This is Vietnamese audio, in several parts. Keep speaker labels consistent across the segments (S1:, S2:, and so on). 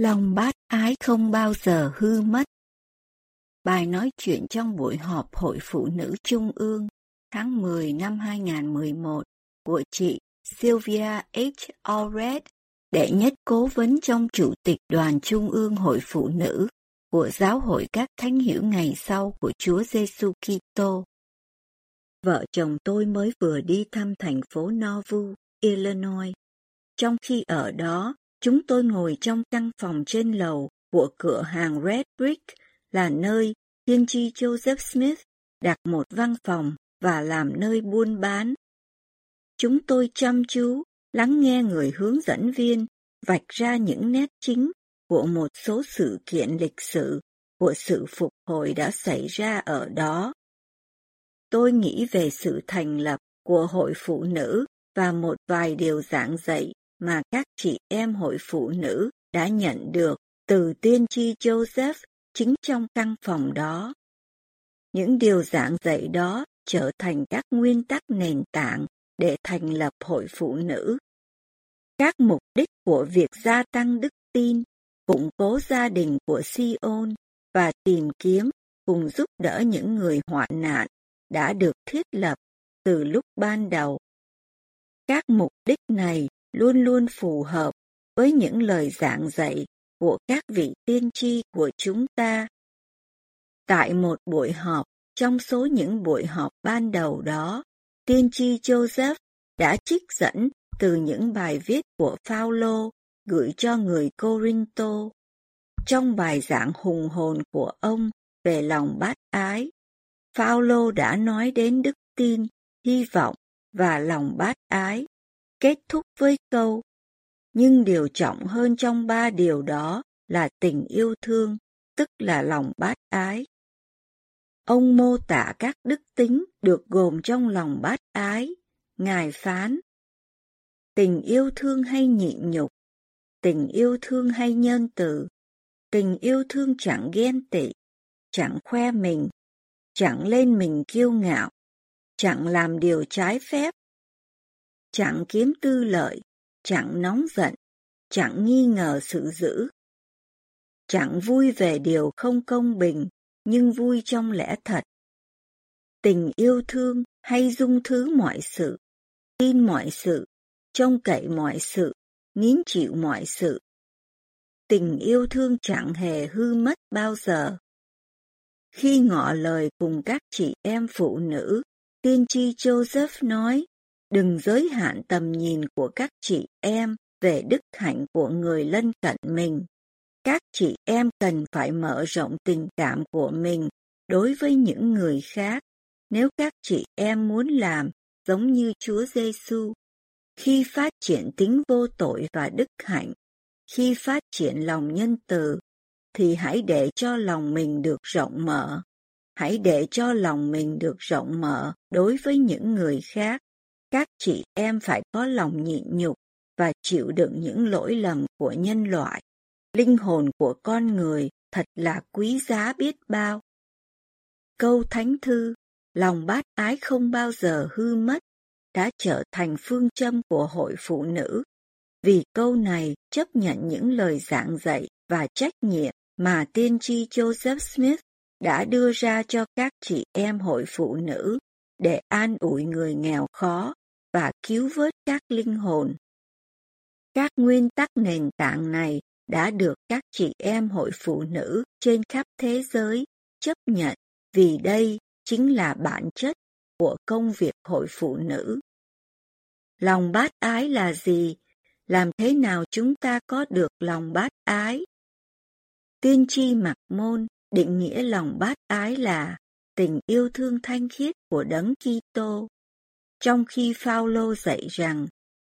S1: Lòng bác ái không bao giờ hư mất. Bài nói chuyện trong buổi họp Hội Phụ Nữ Trung ương tháng 10 năm 2011 của chị Sylvia H. Allred, đệ nhất cố vấn trong Chủ tịch Đoàn Trung ương Hội Phụ Nữ của Giáo hội các thánh hiểu ngày sau của Chúa Giêsu Kitô. Vợ chồng tôi mới vừa đi thăm thành phố Nauvoo, Illinois. Trong khi ở đó, Chúng tôi ngồi trong căn phòng trên lầu của cửa hàng Red Brick, là nơi tiên tri Joseph Smith đặt một văn phòng và làm nơi buôn bán. Chúng tôi chăm chú lắng nghe người hướng dẫn viên vạch ra những nét chính của một số sự kiện lịch sử, của sự phục hồi đã xảy ra ở đó. Tôi nghĩ về sự thành lập của hội phụ nữ và một vài điều giảng dạy mà các chị em hội phụ nữ đã nhận được từ tiên tri Joseph chính trong căn phòng đó. Những điều giảng dạy đó trở thành các nguyên tắc nền tảng để thành lập hội phụ nữ. Các mục đích của việc gia tăng đức tin, củng cố gia đình của Sion và tìm kiếm cùng giúp đỡ những người hoạn nạn đã được thiết lập từ lúc ban đầu. Các mục đích này luôn luôn phù hợp với những lời giảng dạy của các vị tiên tri của chúng ta. Tại một buổi họp, trong số những buổi họp ban đầu đó, tiên tri Joseph đã trích dẫn từ những bài viết của Phaolô gửi cho người Corinto. Trong bài giảng hùng hồn của ông về lòng bát ái, Phaolô đã nói đến đức tin, hy vọng và lòng bát ái kết thúc với câu nhưng điều trọng hơn trong ba điều đó là tình yêu thương, tức là lòng bát ái. Ông mô tả các đức tính được gồm trong lòng bát ái, Ngài phán. Tình yêu thương hay nhịn nhục, tình yêu thương hay nhân từ, tình yêu thương chẳng ghen tị, chẳng khoe mình, chẳng lên mình kiêu ngạo, chẳng làm điều trái phép, chẳng kiếm tư lợi, chẳng nóng giận, chẳng nghi ngờ sự dữ. Chẳng vui về điều không công bình, nhưng vui trong lẽ thật. Tình yêu thương hay dung thứ mọi sự, tin mọi sự, trông cậy mọi sự, nín chịu mọi sự. Tình yêu thương chẳng hề hư mất bao giờ. Khi ngỏ lời cùng các chị em phụ nữ, tiên tri Joseph nói, Đừng giới hạn tầm nhìn của các chị em về đức hạnh của người lân cận mình. Các chị em cần phải mở rộng tình cảm của mình đối với những người khác. Nếu các chị em muốn làm giống như Chúa Giêsu, khi phát triển tính vô tội và đức hạnh, khi phát triển lòng nhân từ, thì hãy để cho lòng mình được rộng mở. Hãy để cho lòng mình được rộng mở đối với những người khác các chị em phải có lòng nhịn nhục và chịu đựng những lỗi lầm của nhân loại. Linh hồn của con người thật là quý giá biết bao. Câu thánh thư, lòng bát ái không bao giờ hư mất, đã trở thành phương châm của hội phụ nữ. Vì câu này chấp nhận những lời giảng dạy và trách nhiệm mà tiên tri Joseph Smith đã đưa ra cho các chị em hội phụ nữ để an ủi người nghèo khó và cứu vớt các linh hồn. Các nguyên tắc nền tảng này đã được các chị em hội phụ nữ trên khắp thế giới chấp nhận, vì đây chính là bản chất của công việc hội phụ nữ. Lòng bát ái là gì? Làm thế nào chúng ta có được lòng bát ái? Tiên tri mặc môn định nghĩa lòng bát ái là tình yêu thương thanh khiết của đấng Kitô trong khi Phaolô dạy rằng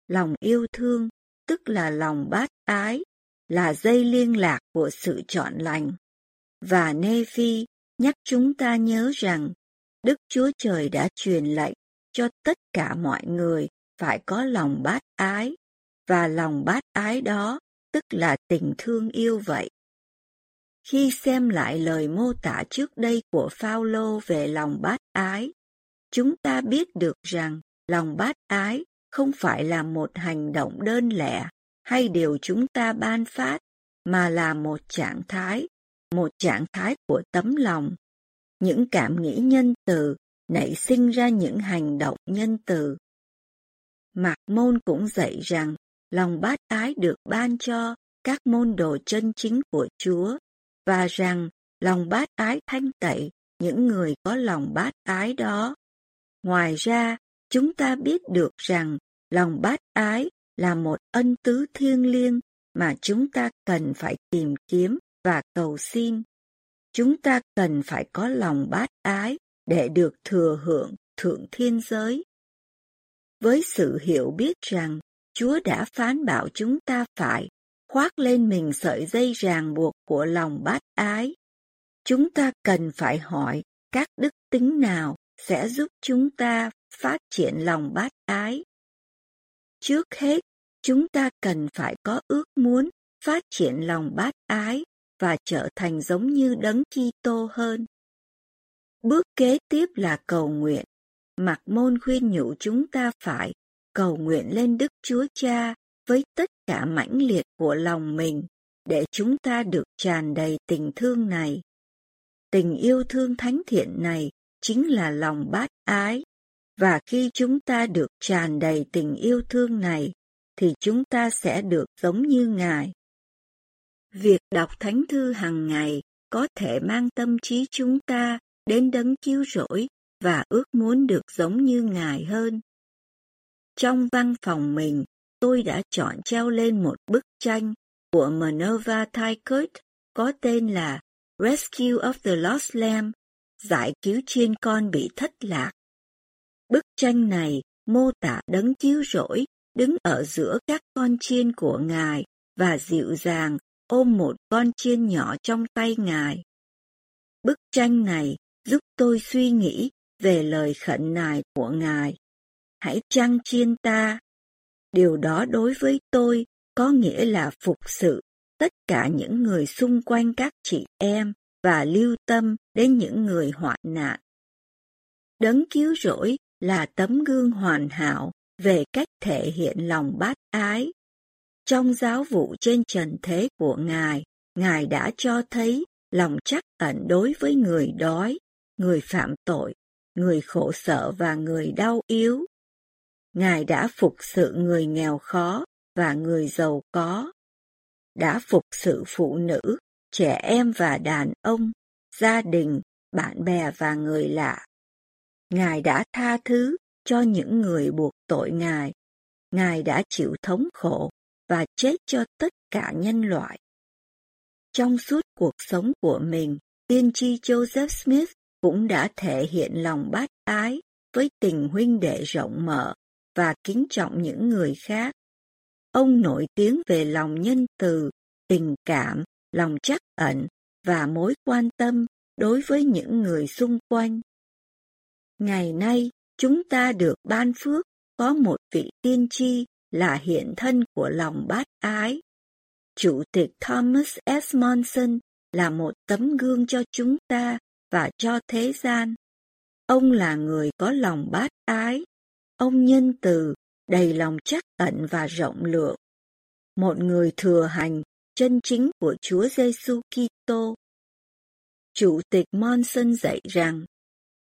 S1: lòng yêu thương tức là lòng bát ái là dây liên lạc của sự chọn lành. Và Nephi nhắc chúng ta nhớ rằng Đức Chúa Trời đã truyền lệnh cho tất cả mọi người phải có lòng bát ái, và lòng bát ái đó tức là tình thương yêu vậy. Khi xem lại lời mô tả trước đây của Phaolô về lòng bát ái, chúng ta biết được rằng lòng bát ái không phải là một hành động đơn lẻ hay điều chúng ta ban phát, mà là một trạng thái, một trạng thái của tấm lòng. Những cảm nghĩ nhân từ nảy sinh ra những hành động nhân từ. Mạc Môn cũng dạy rằng lòng bát ái được ban cho các môn đồ chân chính của Chúa và rằng lòng bát ái thanh tẩy những người có lòng bát ái đó. Ngoài ra, chúng ta biết được rằng lòng bát ái là một ân tứ thiêng liêng mà chúng ta cần phải tìm kiếm và cầu xin. Chúng ta cần phải có lòng bát ái để được thừa hưởng thượng thiên giới. Với sự hiểu biết rằng Chúa đã phán bảo chúng ta phải khoác lên mình sợi dây ràng buộc của lòng bát ái. Chúng ta cần phải hỏi các đức tính nào sẽ giúp chúng ta phát triển lòng bát ái. Trước hết, chúng ta cần phải có ước muốn phát triển lòng bát ái và trở thành giống như đấng Kitô hơn. Bước kế tiếp là cầu nguyện. Mặc môn khuyên nhủ chúng ta phải cầu nguyện lên Đức Chúa Cha với tất cả mãnh liệt của lòng mình để chúng ta được tràn đầy tình thương này. Tình yêu thương thánh thiện này chính là lòng bát ái, và khi chúng ta được tràn đầy tình yêu thương này, thì chúng ta sẽ được giống như Ngài. Việc đọc thánh thư hàng ngày có thể mang tâm trí chúng ta đến đấng cứu rỗi và ước muốn được giống như Ngài hơn. Trong văn phòng mình, tôi đã chọn treo lên một bức tranh của Minerva Tykert có tên là Rescue of the Lost Lamb, giải cứu chiên con bị thất lạc. Bức tranh này, mô tả đấng cứu rỗi, đứng ở giữa các con chiên của Ngài, và dịu dàng, ôm một con chiên nhỏ trong tay Ngài. Bức tranh này, giúp tôi suy nghĩ về lời khẩn nài của Ngài. Hãy trăng chiên ta. Điều đó đối với tôi, có nghĩa là phục sự tất cả những người xung quanh các chị em và lưu tâm đến những người hoạn nạn. Đấng cứu rỗi là tấm gương hoàn hảo về cách thể hiện lòng bát ái. Trong giáo vụ trên trần thế của Ngài, Ngài đã cho thấy lòng chắc ẩn đối với người đói, người phạm tội, người khổ sở và người đau yếu. Ngài đã phục sự người nghèo khó và người giàu có, đã phục sự phụ nữ, trẻ em và đàn ông, gia đình, bạn bè và người lạ. Ngài đã tha thứ cho những người buộc tội Ngài. Ngài đã chịu thống khổ và chết cho tất cả nhân loại. Trong suốt cuộc sống của mình, tiên tri Joseph Smith cũng đã thể hiện lòng bác ái với tình huynh đệ rộng mở và kính trọng những người khác. Ông nổi tiếng về lòng nhân từ, tình cảm, lòng chắc ẩn và mối quan tâm đối với những người xung quanh. Ngày nay, chúng ta được ban phước có một vị tiên tri là hiện thân của lòng bát ái. Chủ tịch Thomas S. Monson là một tấm gương cho chúng ta và cho thế gian. Ông là người có lòng bát ái. Ông nhân từ, đầy lòng chắc ẩn và rộng lượng. Một người thừa hành chân chính của Chúa Giêsu Kitô. Chủ tịch Monson dạy rằng,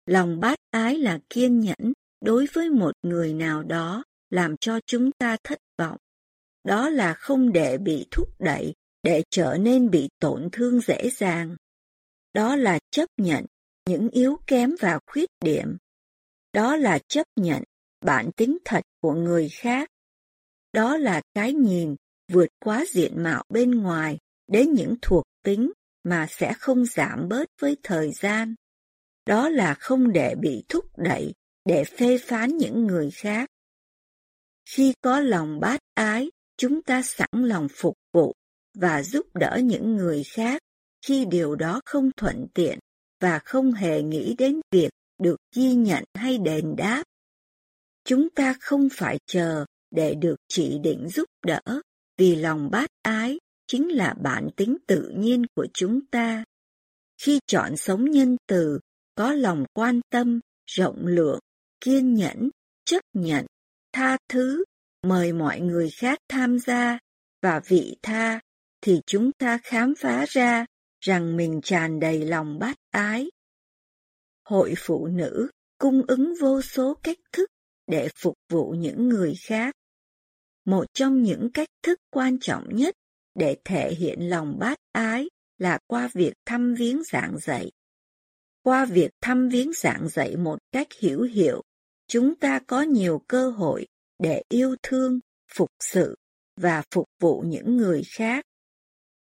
S1: lòng bát ái là kiên nhẫn đối với một người nào đó làm cho chúng ta thất vọng. Đó là không để bị thúc đẩy, để trở nên bị tổn thương dễ dàng. Đó là chấp nhận những yếu kém và khuyết điểm. Đó là chấp nhận bản tính thật của người khác. Đó là cái nhìn vượt quá diện mạo bên ngoài đến những thuộc tính mà sẽ không giảm bớt với thời gian. Đó là không để bị thúc đẩy để phê phán những người khác. Khi có lòng bát ái, chúng ta sẵn lòng phục vụ và giúp đỡ những người khác khi điều đó không thuận tiện và không hề nghĩ đến việc được ghi nhận hay đền đáp. Chúng ta không phải chờ để được chỉ định giúp đỡ, vì lòng bát ái chính là bản tính tự nhiên của chúng ta. Khi chọn sống nhân từ, có lòng quan tâm, rộng lượng, kiên nhẫn, chấp nhận, tha thứ, mời mọi người khác tham gia và vị tha, thì chúng ta khám phá ra rằng mình tràn đầy lòng bát ái. Hội phụ nữ cung ứng vô số cách thức để phục vụ những người khác. Một trong những cách thức quan trọng nhất để thể hiện lòng bát ái là qua việc thăm viếng giảng dạy. Qua việc thăm viếng giảng dạy một cách hiểu hiệu, chúng ta có nhiều cơ hội để yêu thương, phục sự và phục vụ những người khác.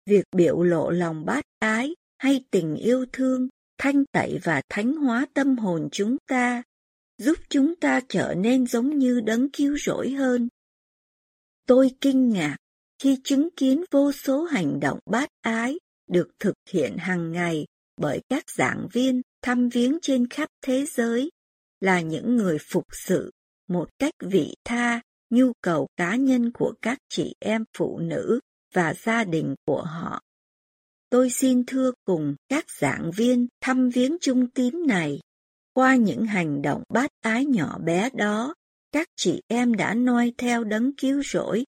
S1: Việc biểu lộ lòng bát ái hay tình yêu thương thanh tẩy và thánh hóa tâm hồn chúng ta, giúp chúng ta trở nên giống như đấng cứu rỗi hơn. Tôi kinh ngạc khi chứng kiến vô số hành động bát ái được thực hiện hàng ngày bởi các giảng viên thăm viếng trên khắp thế giới là những người phục sự một cách vị tha nhu cầu cá nhân của các chị em phụ nữ và gia đình của họ. Tôi xin thưa cùng các giảng viên thăm viếng trung tín này, qua những hành động bát ái nhỏ bé đó, các chị em đã noi theo đấng cứu rỗi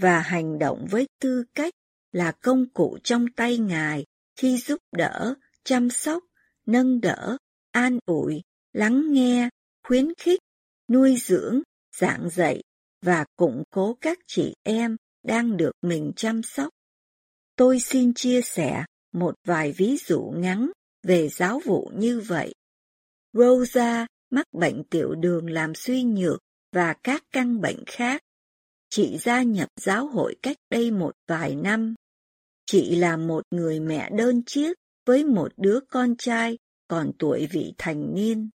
S1: và hành động với tư cách là công cụ trong tay Ngài khi giúp đỡ, chăm sóc, nâng đỡ, an ủi, lắng nghe, khuyến khích, nuôi dưỡng, giảng dạy và củng cố các chị em đang được mình chăm sóc. Tôi xin chia sẻ một vài ví dụ ngắn về giáo vụ như vậy. Rosa mắc bệnh tiểu đường làm suy nhược và các căn bệnh khác. Chị gia nhập giáo hội cách đây một vài năm. Chị là một người mẹ đơn chiếc với một đứa con trai còn tuổi vị thành niên.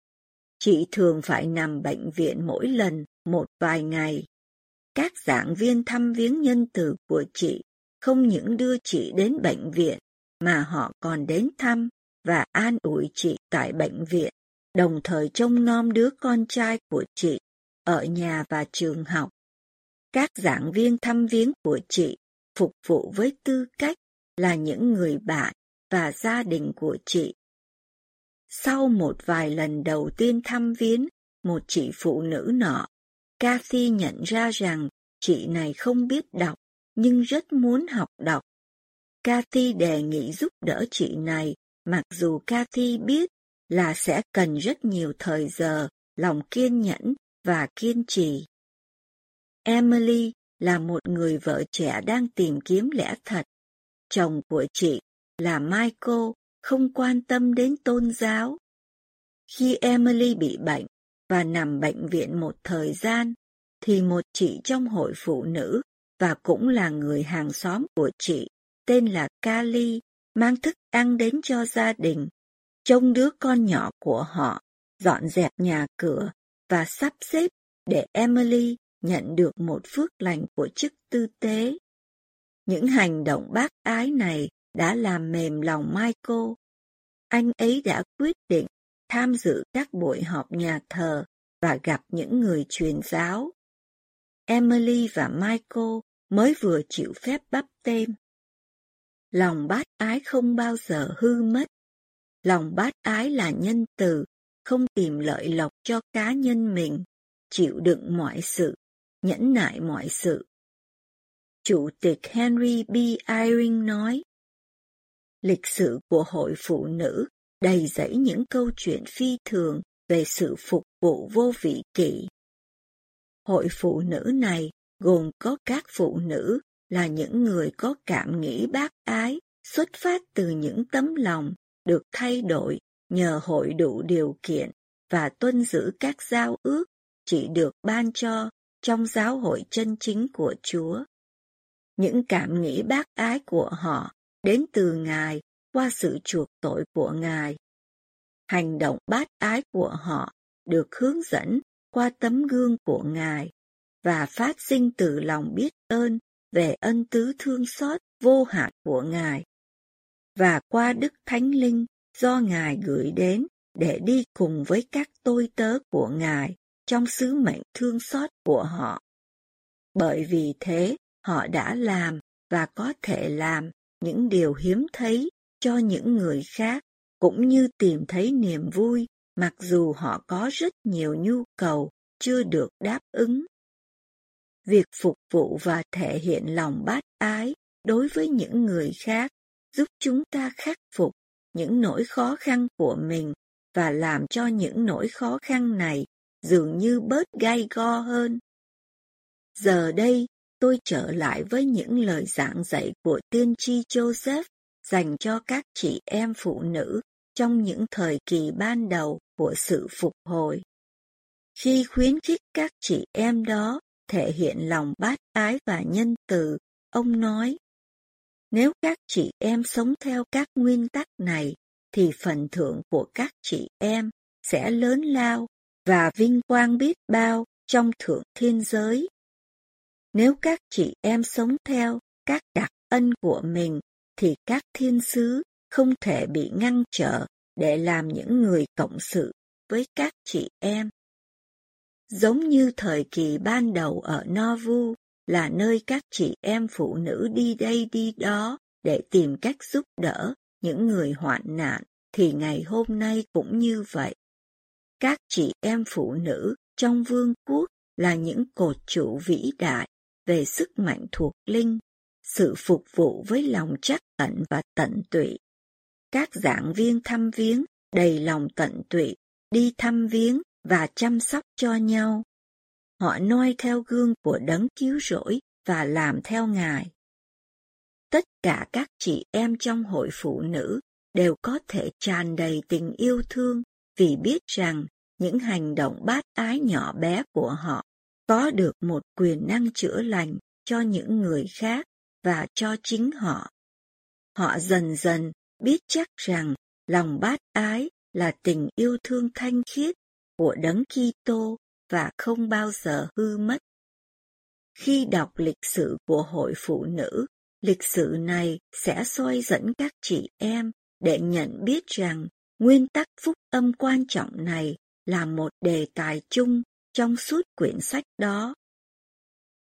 S1: Chị thường phải nằm bệnh viện mỗi lần một vài ngày. Các giảng viên thăm viếng nhân từ của chị không những đưa chị đến bệnh viện, mà họ còn đến thăm và an ủi chị tại bệnh viện, đồng thời trông nom đứa con trai của chị ở nhà và trường học. Các giảng viên thăm viếng của chị phục vụ với tư cách là những người bạn và gia đình của chị. Sau một vài lần đầu tiên thăm viếng một chị phụ nữ nọ, Kathy nhận ra rằng chị này không biết đọc nhưng rất muốn học đọc. Cathy đề nghị giúp đỡ chị này, mặc dù Cathy biết là sẽ cần rất nhiều thời giờ, lòng kiên nhẫn và kiên trì. Emily là một người vợ trẻ đang tìm kiếm lẽ thật. Chồng của chị là Michael không quan tâm đến tôn giáo. Khi Emily bị bệnh và nằm bệnh viện một thời gian, thì một chị trong hội phụ nữ và cũng là người hàng xóm của chị, tên là Kali, mang thức ăn đến cho gia đình, trông đứa con nhỏ của họ, dọn dẹp nhà cửa và sắp xếp để Emily nhận được một phước lành của chức tư tế. Những hành động bác ái này đã làm mềm lòng Michael. Anh ấy đã quyết định tham dự các buổi họp nhà thờ và gặp những người truyền giáo. Emily và Michael mới vừa chịu phép bắp tên. Lòng bác ái không bao giờ hư mất. Lòng bác ái là nhân từ, không tìm lợi lộc cho cá nhân mình, chịu đựng mọi sự, nhẫn nại mọi sự. Chủ tịch Henry B. Eyring nói, Lịch sử của hội phụ nữ đầy dẫy những câu chuyện phi thường về sự phục vụ vô vị kỷ. Hội phụ nữ này gồm có các phụ nữ là những người có cảm nghĩ bác ái, xuất phát từ những tấm lòng được thay đổi nhờ hội đủ điều kiện và tuân giữ các giao ước chỉ được ban cho trong giáo hội chân chính của Chúa. Những cảm nghĩ bác ái của họ đến từ Ngài qua sự chuộc tội của Ngài. Hành động bác ái của họ được hướng dẫn qua tấm gương của Ngài và phát sinh từ lòng biết ơn về ân tứ thương xót vô hạn của Ngài và qua Đức Thánh Linh do Ngài gửi đến để đi cùng với các tôi tớ của Ngài trong sứ mệnh thương xót của họ. Bởi vì thế, họ đã làm và có thể làm những điều hiếm thấy cho những người khác, cũng như tìm thấy niềm vui mặc dù họ có rất nhiều nhu cầu chưa được đáp ứng. Việc phục vụ và thể hiện lòng bác ái đối với những người khác giúp chúng ta khắc phục những nỗi khó khăn của mình và làm cho những nỗi khó khăn này dường như bớt gai go hơn. Giờ đây, tôi trở lại với những lời giảng dạy của tiên tri Joseph dành cho các chị em phụ nữ trong những thời kỳ ban đầu của sự phục hồi. Khi khuyến khích các chị em đó thể hiện lòng bát ái và nhân từ, ông nói, nếu các chị em sống theo các nguyên tắc này, thì phần thưởng của các chị em sẽ lớn lao và vinh quang biết bao trong thượng thiên giới. Nếu các chị em sống theo các đặc ân của mình, thì các thiên sứ không thể bị ngăn trở để làm những người cộng sự với các chị em. Giống như thời kỳ ban đầu ở Nauvoo là nơi các chị em phụ nữ đi đây đi đó để tìm cách giúp đỡ những người hoạn nạn, thì ngày hôm nay cũng như vậy. Các chị em phụ nữ trong vương quốc là những cột trụ vĩ đại về sức mạnh thuộc linh, sự phục vụ với lòng trắc tận và tận tụy. Các giảng viên thăm viếng đầy lòng tận tụy đi thăm viếng và chăm sóc cho nhau. Họ noi theo gương của đấng cứu rỗi và làm theo Ngài. Tất cả các chị em trong hội phụ nữ đều có thể tràn đầy tình yêu thương vì biết rằng những hành động bát ái nhỏ bé của họ có được một quyền năng chữa lành cho những người khác và cho chính họ. Họ dần dần biết chắc rằng lòng bát ái là tình yêu thương thanh khiết của đấng Kitô và không bao giờ hư mất. Khi đọc lịch sử của hội phụ nữ, lịch sử này sẽ soi dẫn các chị em để nhận biết rằng nguyên tắc phúc âm quan trọng này là một đề tài chung trong suốt quyển sách đó.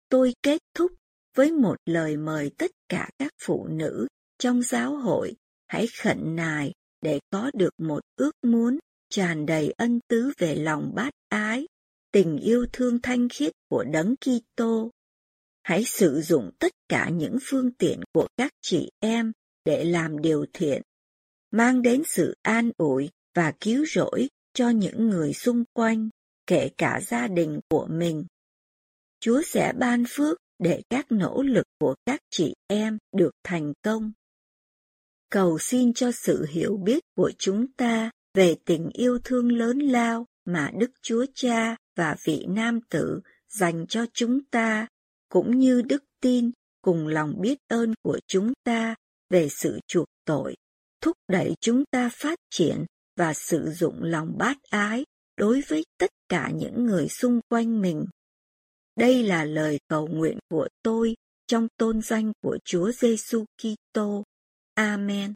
S1: Tôi kết thúc với một lời mời tất cả các phụ nữ trong giáo hội hãy khẩn nài để có được một ước muốn tràn đầy ân tứ về lòng bát ái, tình yêu thương thanh khiết của đấng Kitô. Hãy sử dụng tất cả những phương tiện của các chị em để làm điều thiện, mang đến sự an ủi và cứu rỗi cho những người xung quanh, kể cả gia đình của mình. Chúa sẽ ban phước để các nỗ lực của các chị em được thành công. Cầu xin cho sự hiểu biết của chúng ta về tình yêu thương lớn lao mà Đức Chúa Cha và vị nam tử dành cho chúng ta, cũng như đức tin cùng lòng biết ơn của chúng ta về sự chuộc tội, thúc đẩy chúng ta phát triển và sử dụng lòng bát ái đối với tất cả những người xung quanh mình. Đây là lời cầu nguyện của tôi trong tôn danh của Chúa Giêsu Kitô. Amen.